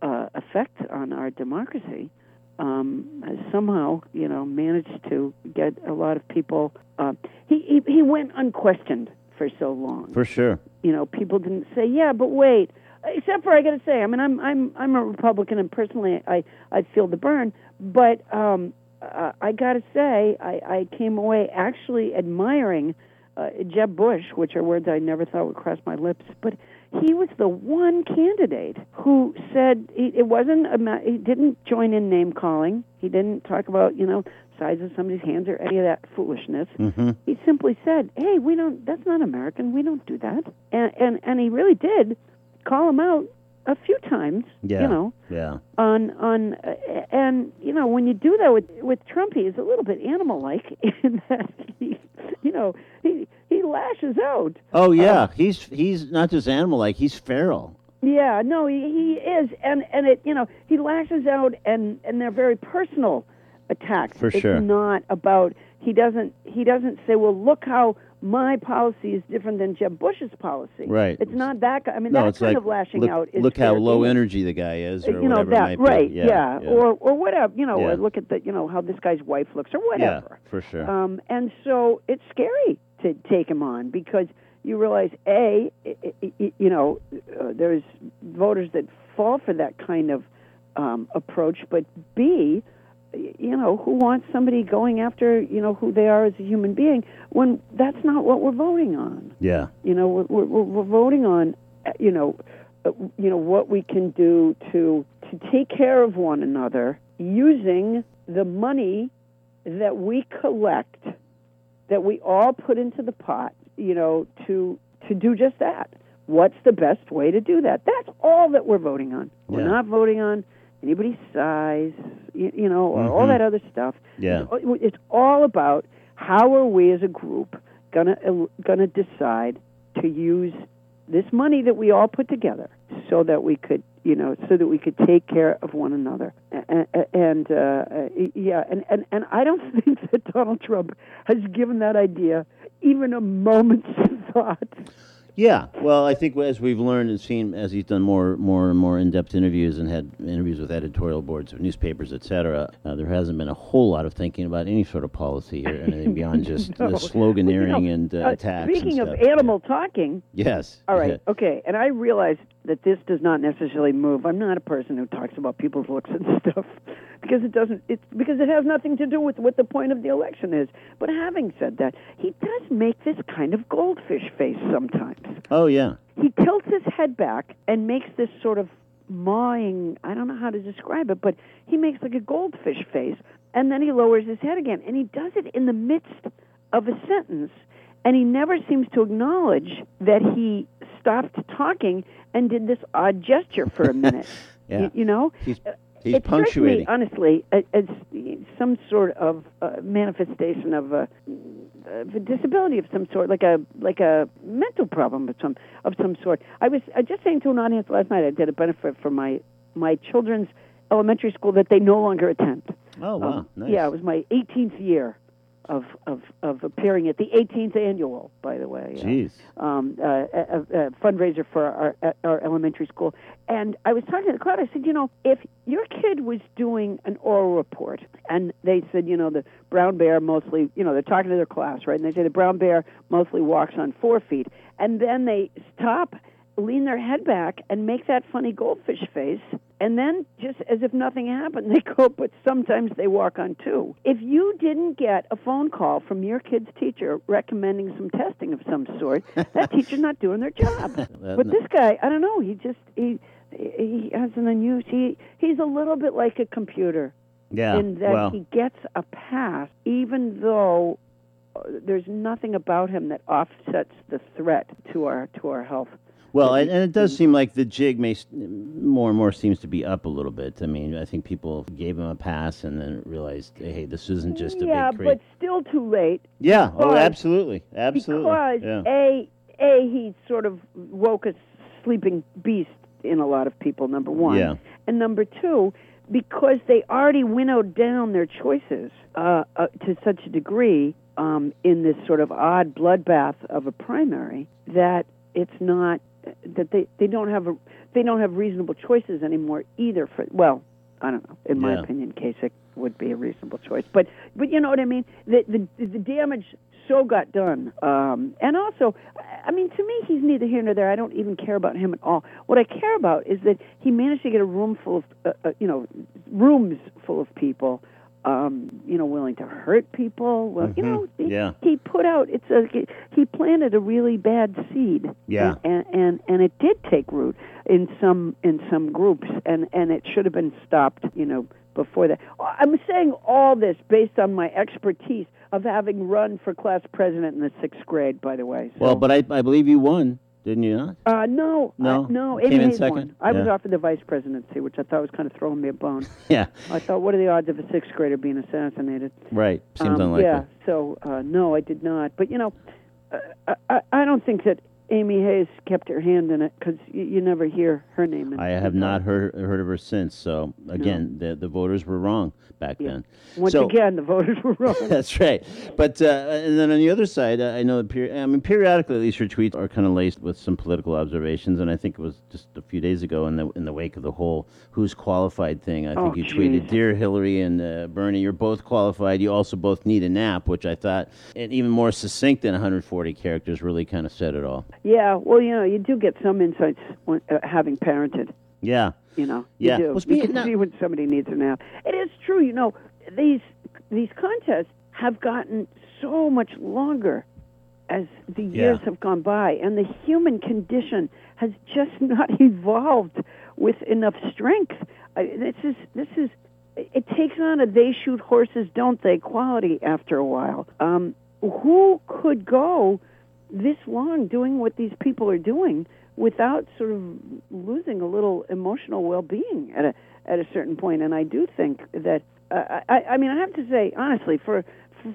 uh, effect on our democracy um, has somehow, you know, managed to get a lot of people. Uh, he, he he went unquestioned for so long For sure. you know, people didn't say, "Yeah, but wait." Except for I got to say, I mean, I'm I'm I'm a Republican, and personally, I I feel the burn. But um, uh, I got to say, I I came away actually admiring uh, Jeb Bush, which are words I never thought would cross my lips. But he was the one candidate who said he, it wasn't a ma- he didn't join in name calling. He didn't talk about you know size of somebody's hands or any of that foolishness. Mm-hmm. He simply said, "Hey, we don't. That's not American. We don't do that." And and and he really did call him out a few times. Yeah. You know, Yeah. on on uh, and you know when you do that with with Trump, he is a little bit animal-like in that he, you know, he he lashes out. Oh yeah. he's he's not just animal like he's feral. Yeah, no, he, he is, and and it, you know, he lashes out, and and they're very personal attacks. For it's sure. not about he doesn't he doesn't say, well, look how my policy is different than Jeb Bush's policy. Right. It's not that. I mean, no, that kind like of lashing look, out. Is look how low energy the guy is, or you know whatever it that right Yeah, yeah. or or whatever you know Yeah. or look at the you know how this guy's wife looks or whatever. yeah, for sure. um and so it's scary to take him on because you realize a i- i- i- you know uh, there's voters that fall for that kind of um approach but b you know who wants somebody going after you know who they are as a human being when that's not what we're voting on yeah, you know, we're, we're, we're voting on, you know, uh, you know what we can do to to take care of one another using the money that we collect, that we all put into the pot, you know, to to do just that. What's the best way to do that? That's all that we're voting on. We're Yeah. not voting on anybody's size, you, you know, or all Mhm. that other stuff. yeah, It's- It's all about how are we as a group gonna uh, gonna decide to use this money that we all put together so that we could you know so that we could take care of one another and, and uh, uh, yeah and, and and I don't think that Donald Trump has given that idea even a moment's thought. Yeah. Well, I think as we've learned and seen, as he's done more, more and more in-depth interviews and had interviews with editorial boards of newspapers, etc., uh, there hasn't been a whole lot of thinking about any sort of policy or anything beyond just No. the Well, you sloganeering know, and uh, uh, attacks. Speaking of animal talking, yes. All right, okay. And I realize that this does not necessarily move. I'm not a person who talks about people's looks and stuff because it doesn't. It's because it has nothing to do with what the point of the election is. But having said that, he does make this kind of goldfish face sometimes. Oh yeah. He tilts his head back and makes this sort of mawing. I don't know how to describe it, but he makes like a goldfish face, and then he lowers his head again, and he does it in the midst of a sentence, and he never seems to acknowledge that he stopped talking and did this odd gesture for a minute. Yeah. you, you know, He's Uh, he's it strikes me, punctuating. honestly, as some sort of uh, manifestation of a, of a disability of some sort, like a like a mental problem of some of some sort. I was uh, just saying to an audience last night. I did a benefit for my my children's elementary school that they no longer attend. oh wow. Um, nice. Yeah, it was my 18th year of of of appearing at the 18th annual. By the way, uh, Jeez. um, uh, a, a fundraiser for our our elementary school. And I was talking to the crowd. I said, you know, if your kid was doing an oral report, and they said, you know, the brown bear mostly, you know, they're talking to their class, right? And they say the brown bear mostly walks on four feet, and then they stop, lean their head back, and make that funny goldfish face. And then, just as if nothing happened, they go, but sometimes they walk on two. If you didn't get a phone call from your kid's teacher recommending some testing of some sort, that teacher's not doing their job. But this guy, I don't know. He just he he has an unusual. He he's a little bit like a computer Yeah. in that well, he gets a pass, even though uh, there's nothing about him that offsets the threat to our to our health. Well, and, and it does seem like the jig may more and more seems to be up a little bit. I mean, I think people gave him a pass and then realized, hey, this isn't just a yeah, big but still too late. Yeah. Oh, absolutely, absolutely. Because yeah. a a he sort of woke a sleeping beast in a lot of people. Number one, Yeah. and number two, because they already winnowed down their choices uh, uh, to such a degree um, in this sort of odd bloodbath of a primary that it's not that they, they don't have a they don't have reasonable choices anymore either. For well, I don't know. In my Yeah. opinion, Kasich would be a reasonable choice, but but you know what I mean. The the, the damage so got done, um, and also, I mean, to me, he's neither here nor there. I don't even care about him at all. What I care about is that he managed to get a room full of uh, uh, you know rooms full of people. Um, you know, willing to hurt people. Well, you Mhm. know, he, Yeah. he put out. It's a he planted a really bad seed. Yeah. and and and it did take root in some in some groups, and and it should have been stopped. You know, before that. I'm saying all this based on my expertise of having run for class president in the sixth grade. By the way. So, Well, but I, I believe you won, didn't you not? uh, no, No? uh, no. Came Amy in Hayes second? won. I was Yeah. offered the vice presidency, which I thought was kind of throwing me a bone. Yeah. I thought, what are the odds of a sixth grader being assassinated? Right. Seems Um, unlikely. Yeah. So uh, no, I did not. But you know, uh, I, I don't think that Amy Hayes kept her hand in it because you, you never hear her name. In I have not heard heard of her since. So again, the the voters were wrong back Yeah. then. Once so, again, the voters were wrong. That's right. But uh, and then on the other side, uh, I know that peri- I mean periodically, at least your tweets are kind of laced with some political observations. And I think it was just a few days ago in the in the wake of the whole "who's qualified" thing. I think Oh, you tweeted, "Dear Hillary and uh, Bernie, you're both qualified. You also both need a nap," which I thought, and even more succinct than 140 characters, really kind of said it all. Yeah, well, you know, you do get some insights when, uh, having parented. Yeah. You know, Yeah. you do. Well, you can see when somebody needs a nap. It is true. You know, these these contests have gotten so much longer as the years Yeah. have gone by, and the human condition has just not evolved with enough strength. I, this is this is. It takes on a "they shoot horses, don't they?" quality after a while. Um, who could go this long doing what these people are doing without sort of losing a little emotional well-being at a at a certain point? And I do think that uh, I, I mean I have to say honestly for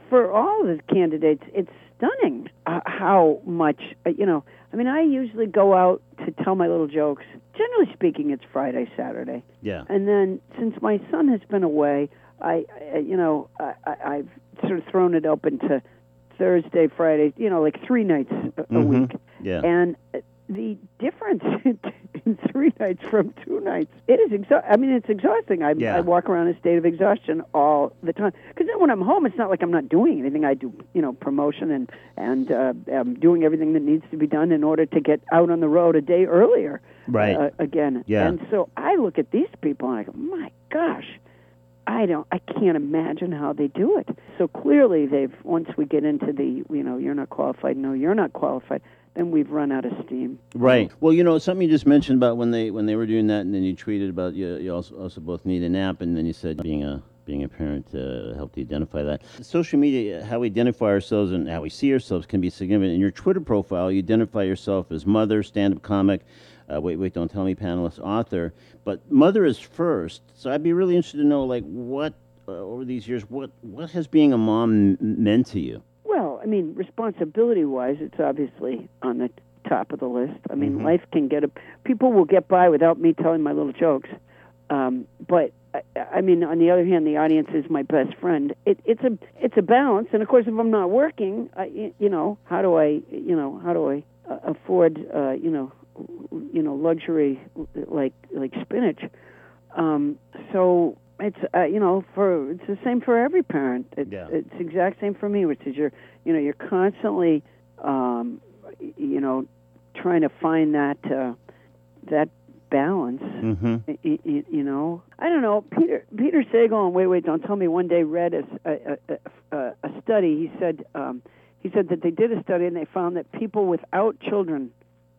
for all the candidates, it's stunning uh, how much uh, you know. I mean, I usually go out to tell my little jokes. Generally speaking, it's Friday, Saturday. Yeah. And then since my son has been away, I, I you know, I, I, I've sort of thrown it open to Thursday, Friday, you know, like three nights a, Mhm. week. Yeah. And uh, the difference in three nights from two nights, it is exhausting. I mean, it's exhausting. I, Yeah. I walk around in a state of exhaustion all the time. Because then when I'm home, it's not like I'm not doing anything. I do, you know, promotion and and uh, I'm doing everything that needs to be done in order to get out on the road a day earlier. Right. Uh, again. Yeah. And so I look at these people and I go, my gosh. I don't. I can't imagine how they do it. So clearly, they've. Once we get into the, you know, you're not qualified. No, you're not qualified. Then we've run out of steam. Right. Well, you know, something you just mentioned about when they when they were doing that, and then you tweeted about you, you also also both need a nap, and then you said being a being a parent uh, helped you identify that. Social media, how we identify ourselves and how we see ourselves can be significant. In your Twitter profile, you identify yourself as mother, stand-up comic, uh, wait, wait, don't tell me, panelist, author. But mother is first. So I'd be really interested to know, like, what uh, over these years, what what has being a mom m- meant to you? Well, I mean, responsibility-wise, it's obviously on the top of the list. I mean, Mhm. life can get a. People will get by without me telling my little jokes. Um, but I, I mean, on the other hand, the audience is my best friend. It, it's a it's a balance, and of course, if I'm not working, I, you know, how do I, you know, how do I uh, afford, uh, you know, you know, luxury like like spinach? Um, so it's uh, you know for it's the same for every parent. It's, Yeah. it's exact same for me, which is you're you know you're constantly um, you know trying to find that uh, that balance. Mm-hmm. Y- y- y- You know, I don't know. Peter Peter Sagal and Wait Wait Don't Tell Me one day read a a, a, a study. He said um, he said that they did a study and they found that people without children,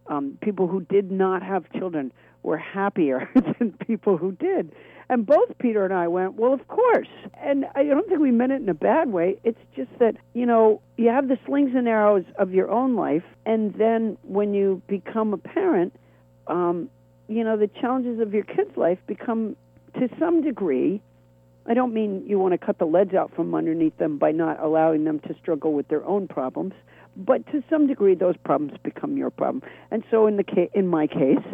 um, people who did not have children, were happier than people who did. And both Peter and I went, well, of course. And I don't think we meant it in a bad way. It's just that, you know, you have the slings and arrows of your own life, and then when you become a parent, um, you know, the challenges of your kid's life become, to some degree, I don't mean you want to cut the leads out from underneath them by not allowing them to struggle with their own problems, but to some degree, those problems become your problem. And so, in the ca- in my case,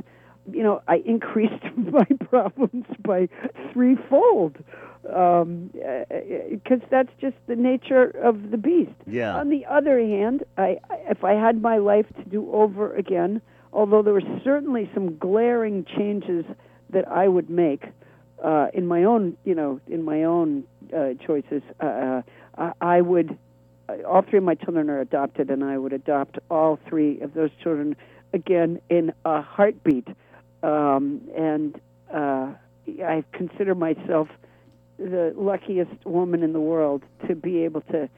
you know, I increased my problems by threefold because that's just the nature of the beast. Yeah. On the other hand, I, I- if I had my life to do over again, although there were certainly some glaring changes that I would make uh, in my own, you know, in my own uh, choices, uh, I, I would. All three of my children are adopted, and I would adopt all three of those children again in a heartbeat. Um, and uh, I consider myself the luckiest woman in the world to be able to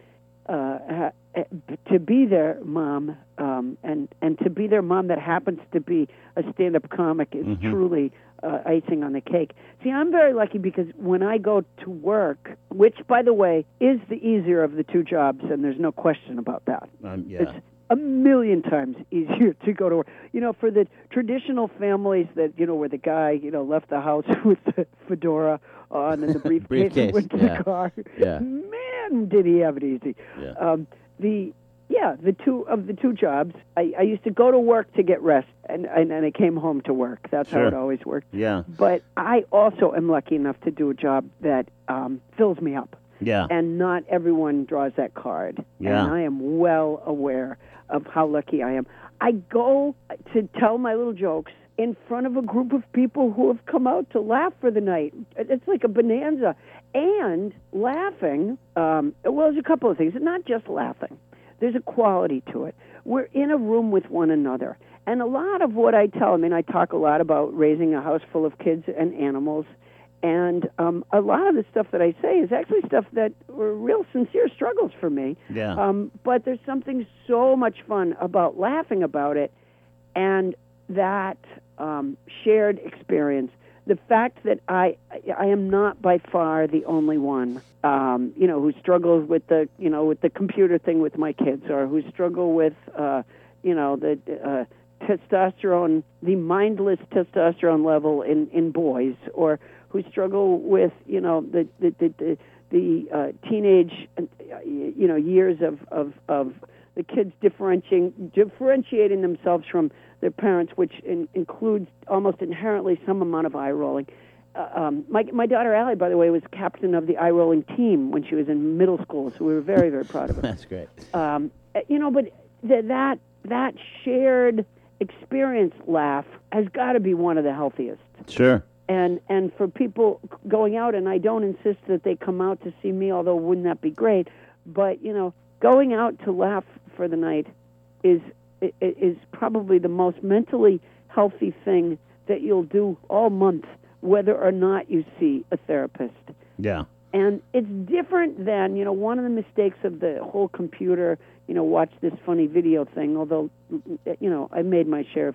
uh, ha- eh, to be their mom um, and and to be their mom that happens to be a stand-up comic is Mhm. truly uh, icing on the cake. See, I'm very lucky because when I go to work, which by the way is the easier of the two jobs, and there's no question about that. Um, yeah. It's a million times easier to go to work. You know, for the traditional families that you know where the guy you know left the house with the fedora on and the briefcase, Briefcase, and went to yeah. the car. Yeah. Man, did he have it easy. Yeah. Um, the yeah, the two of the two jobs, I, I used to go to work to get rest, and and, and I came home to work. That's how Sure. it always worked. Yeah. But I also am lucky enough to do a job that um, fills me up, Yeah. and not everyone draws that card. Yeah. And I am well aware of how lucky I am. I go to tell my little jokes in front of a group of people who have come out to laugh for the night. It's like a bonanza. And laughing, um, well, there's a couple of things. Not just laughing, there's a quality to it. We're in a room with one another. And a lot of what I tell, I mean, I talk a lot about raising a house full of kids and animals. And um, a lot of the stuff that I say is actually stuff that were real sincere struggles for me. Yeah. Um, but there's something so much fun about laughing about it and that um, shared experience. The fact that I I am not by far the only one, um, you know, who struggles with the you know with the computer thing with my kids, or who struggle with uh, you know the uh, testosterone, the mindless testosterone level in in boys, or who struggle with you know the the the, the, the uh, teenage uh, you know years of of of the kids differentiating differentiating themselves from their parents, which in, includes almost inherently some amount of eye rolling. Uh, um, my my daughter Allie, by the way, was captain of the eye rolling team when she was in middle school, so we were very very proud of her. That's great. Um, uh, you know, but th- that that shared experience laugh has got to be one of the healthiest Sure. and and for people going out and I don't insist that they come out to see me although wouldn't that be great but you know going out to laugh for the night is is probably the most mentally healthy thing that you'll do all month whether or not you see a therapist. Yeah. and it's different than you know one of the mistakes of the whole computer you know watch this funny video thing although you know i made my share of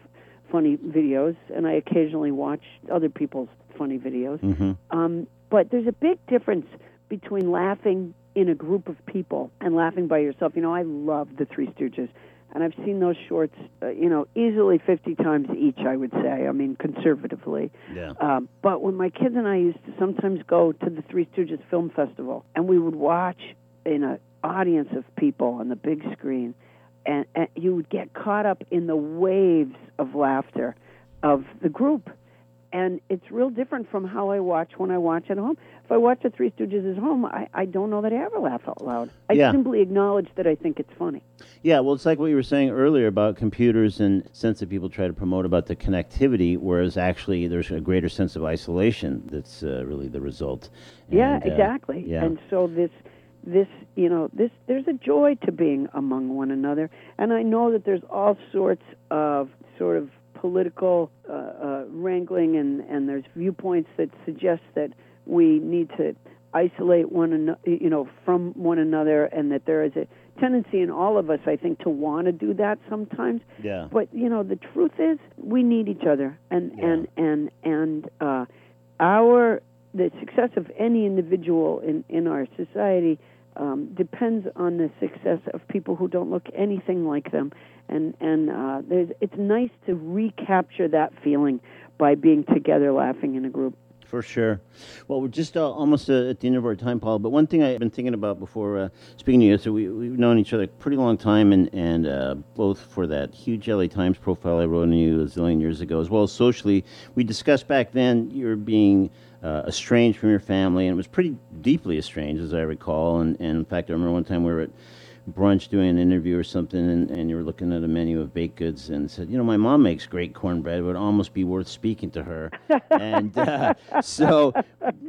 funny videos and i occasionally watch other people's funny videos. Hmm um, but there's a big difference between laughing in a group of people and laughing by yourself. You know i love the three stooges and i've seen those shorts uh, you know easily 50 times each i would say i mean conservatively Yeah. um, but when my kids and I used to sometimes go to the Three Stooges Film Festival, and we would watch in an audience of people on the big screen, and, and you would get caught up in the waves of laughter of the group. And it's real different from how I watch when I watch at home. If I watch the Three Stooges at home, I, I don't know that I ever laugh out loud. I Yeah. simply acknowledge that I think it's funny. Yeah, well, it's like what you were saying earlier about computers and sense that people try to promote about the connectivity, whereas actually there's a greater sense of isolation that's uh, really the result. Yeah, And, uh, exactly. yeah. And so this this you know this there's a joy to being among one another, and I know that there's all sorts of sort of political uh, uh, wrangling and and there's viewpoints that suggest that we need to isolate one another you know from one another and that there is a tendency in all of us I think to want to do that sometimes yeah. but you know, the truth is, we need each other, and Yeah. and and and uh, our the success of any individual in in our society um, depends on the success of people who don't look anything like them, and and uh, there's it's nice to recapture that feeling by being together, laughing in a group. For sure. Well, we're just uh, almost uh, at the end of our time, Paul. But one thing I've been thinking about before uh, speaking to you, so we, we've known each other a pretty long time, and, and uh, both for that huge LA Times profile I wrote on you a zillion years ago, as well as socially. We discussed back then you're being uh, estranged from your family, and it was pretty deeply estranged, as I recall. And, and in fact, I remember one time we were at brunch doing an interview or something, and, and you were looking at a menu of baked goods and said, you know, my mom makes great cornbread. It would almost be worth speaking to her. and uh, so,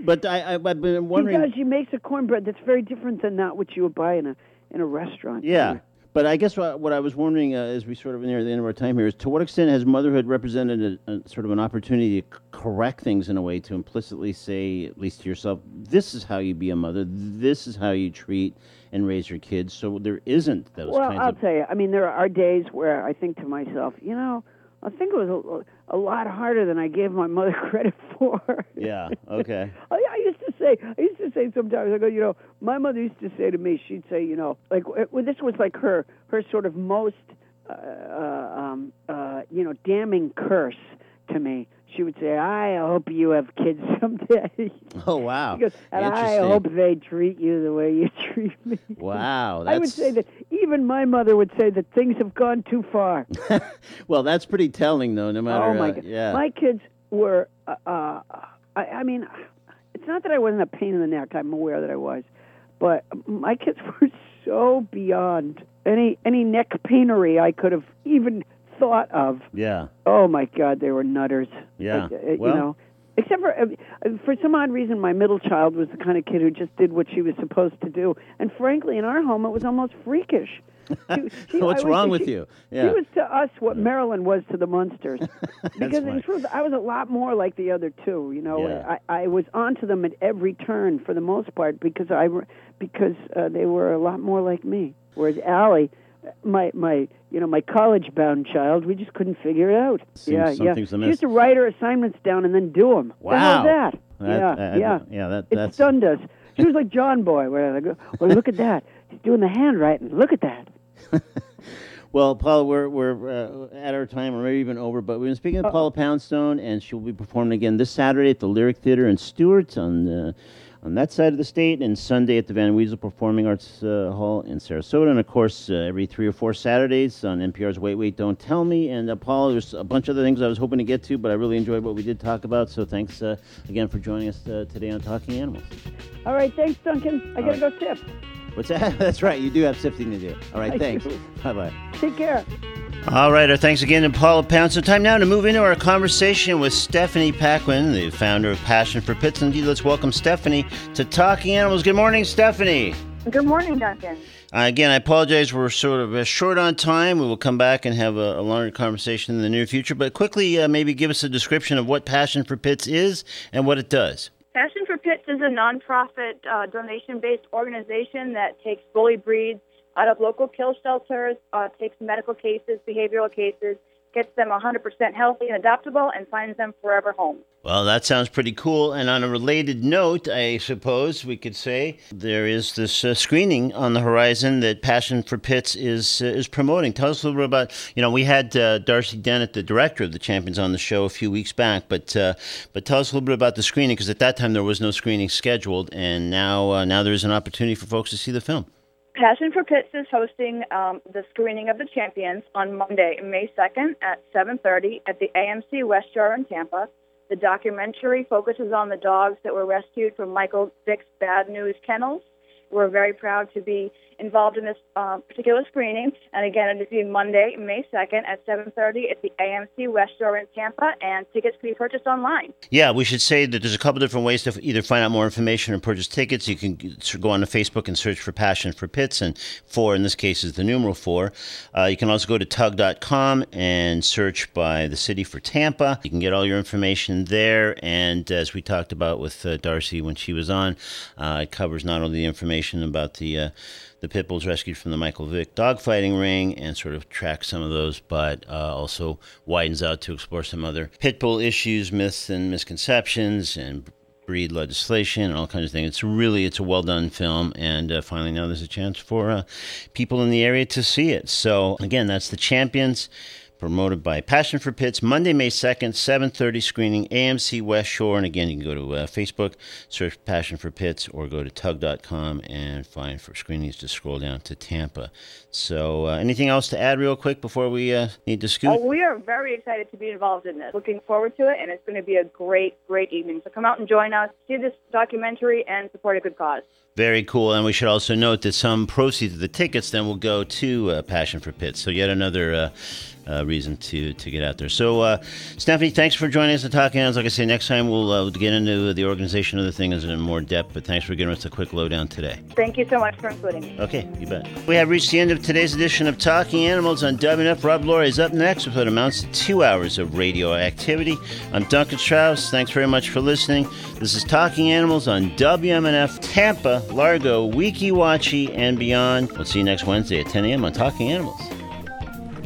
but I, I, I've been wondering. Because she makes a cornbread that's very different than that which you would buy in a in a restaurant. Yeah. But I guess what, what I was wondering uh, as we sort of near the end of our time here is to what extent has motherhood represented a, a sort of an opportunity to c- correct things in a way to implicitly say, at least to yourself, this is how you be a mother, this is how you treat and raise your kids. So there isn't those Well, I'll of. tell you. I mean, there are days where I think to myself, you know, I think it was a, a lot harder than I gave my mother credit for. Yeah. Okay. I, I used to say, I used to say sometimes, I go, you know, my mother used to say to me, she'd say, you know, like well, this was like her, her sort of most, uh, uh, um, uh, you know, damning curse to me. She would say, "I hope you have kids someday." Oh wow. Goes, and I hope they treat you the way you treat me. Wow, I would say that even my mother would say that things have gone too far. well, that's pretty telling, though. No matter, oh my uh, god, yeah, my kids were. Uh, uh, I, I mean, it's not that I wasn't a pain in the neck. I'm aware that I was, but my kids were so beyond any any neck painery I could have even thought of. yeah, Oh my God, they were nutters. Yeah. Like, uh, Well- you know, except for uh, for some odd reason, my middle child was the kind of kid who just did what she was supposed to do, and frankly, in our home, it was almost freakish. She- she- What's wrong with she- you? She was to us what Marilyn was to the Munsters. because in truth, I was a lot more like the other two. You know, Yeah. I, I was onto them at every turn for the most part because I because uh, they were a lot more like me. Whereas Allie, my my you know my college bound child, we just couldn't figure it out. Seems yeah, yeah. something's She used to write her assignments down and then do them. Wow. that? That- yeah, uh, yeah, yeah, that- it that's- stunned us. She was like John Boy. Where I go, well, look at that. He's doing the handwriting. Look at that. Well, Paula, we're we're uh, at our time, or maybe even over. But we've been speaking of Paula Poundstone, and she'll be performing again this Saturday at the Lyric Theater in Stuart on the on that side of the state, and Sunday at the Van Wezel Performing Arts uh, Hall in Sarasota, and of course uh, every three or four Saturdays on NPR's Wait Wait Don't Tell Me. And uh, Paula, there's a bunch of other things I was hoping to get to, but I really enjoyed what we did talk about. So thanks uh, again for joining us uh, today on Talking Animals. All right, thanks, Duncan. I gotta go sip. What's that? That's right, you do have sifting to do. All right, I thanks. Bye bye. Take care. All right, our thanks again to Paula Poundstone. Time now to move into our conversation with Stephanie Paquin, the founder of Passion for Pits. Indeed, let's welcome Stephanie to Talking Animals. Good morning, Stephanie. Good morning, Duncan. Uh, again, I apologize. We're sort of uh, short on time. We will come back and have a, a longer conversation in the near future. But quickly, uh, maybe give us a description of what Passion for Pits is and what it does. Passion for Pits is a nonprofit uh, donation-based organization that takes bully breeds out of local kill shelters, uh, takes medical cases, behavioral cases, gets them 100% healthy and adoptable, and finds them forever homes. Well, that sounds pretty cool. And on a related note, I suppose we could say there is this uh, screening on the horizon that Passion for Pits is uh, is promoting. Tell us a little bit about. You know, we had uh, Darcy Dennett, the director of the Champions, on the show a few weeks back. But uh, but tell us a little bit about the screening because at that time there was no screening scheduled, and now uh, now there is an opportunity for folks to see the film. Passion for Pits is hosting um, the screening of the champions on Monday, May 2nd at 7:30 at the AMC Westshore in Tampa. The documentary focuses on the dogs that were rescued from Michael Vick's Bad Newz Kennels. We're very proud to be involved in this uh, particular screening, and again, it is be Monday, May 2nd at 7:30 at the AMC Westshore in Tampa, and tickets can be purchased online. Yeah, we should say that there's a couple different ways to either find out more information or purchase tickets. You can go on to Facebook and search for Passion for Pits, and four in this case is the numeral four. Uh, you can also go to tugg.com and search by the city for Tampa. You can get all your information there. And as we talked about with uh, Darcy when she was on, uh, it covers not only the information about the uh, the pit bulls rescued from the Michael Vick dogfighting ring and sort of tracks some of those, but uh, also widens out to explore some other pit bull issues, myths, and misconceptions, and breed legislation and all kinds of things. It's really it's a well done film, and uh, finally now there's a chance for uh, people in the area to see it. So again, that's the Champions. Promoted by Passion for Pits, Monday, May 2nd, 7.30 screening, AMC Westshore. And again, you can go to uh, Facebook, search Passion for Pits, or go to tugg.com and find for screenings. Just scroll down to Tampa. So uh, anything else to add real quick before we uh, need to scoot? Oh, we are very excited to be involved in this. Looking forward to it, and it's going to be a great, great evening. So come out and join us, see this documentary, and support a good cause. Very cool. And we should also note that some proceeds of the tickets then will go to uh, Passion for Pits. So yet another uh, uh, reason to, to get out there. So, uh, Stephanie, thanks for joining us and talking. As like I say, next time we'll uh, get into the organization of the thing in more depth. But thanks for giving us a quick lowdown today. Thank you so much for including me. Okay, you bet. We have reached the end of today's edition of Talking Animals on WNF. Rob Laurie is up next with what amounts to two hours of radio activity. I'm Duncan Strauss. Thanks very much for listening. This is Talking Animals on WMNF Tampa, Largo, Weeki Wachee, and beyond. We'll see you next Wednesday at 10 a.m. on Talking Animals.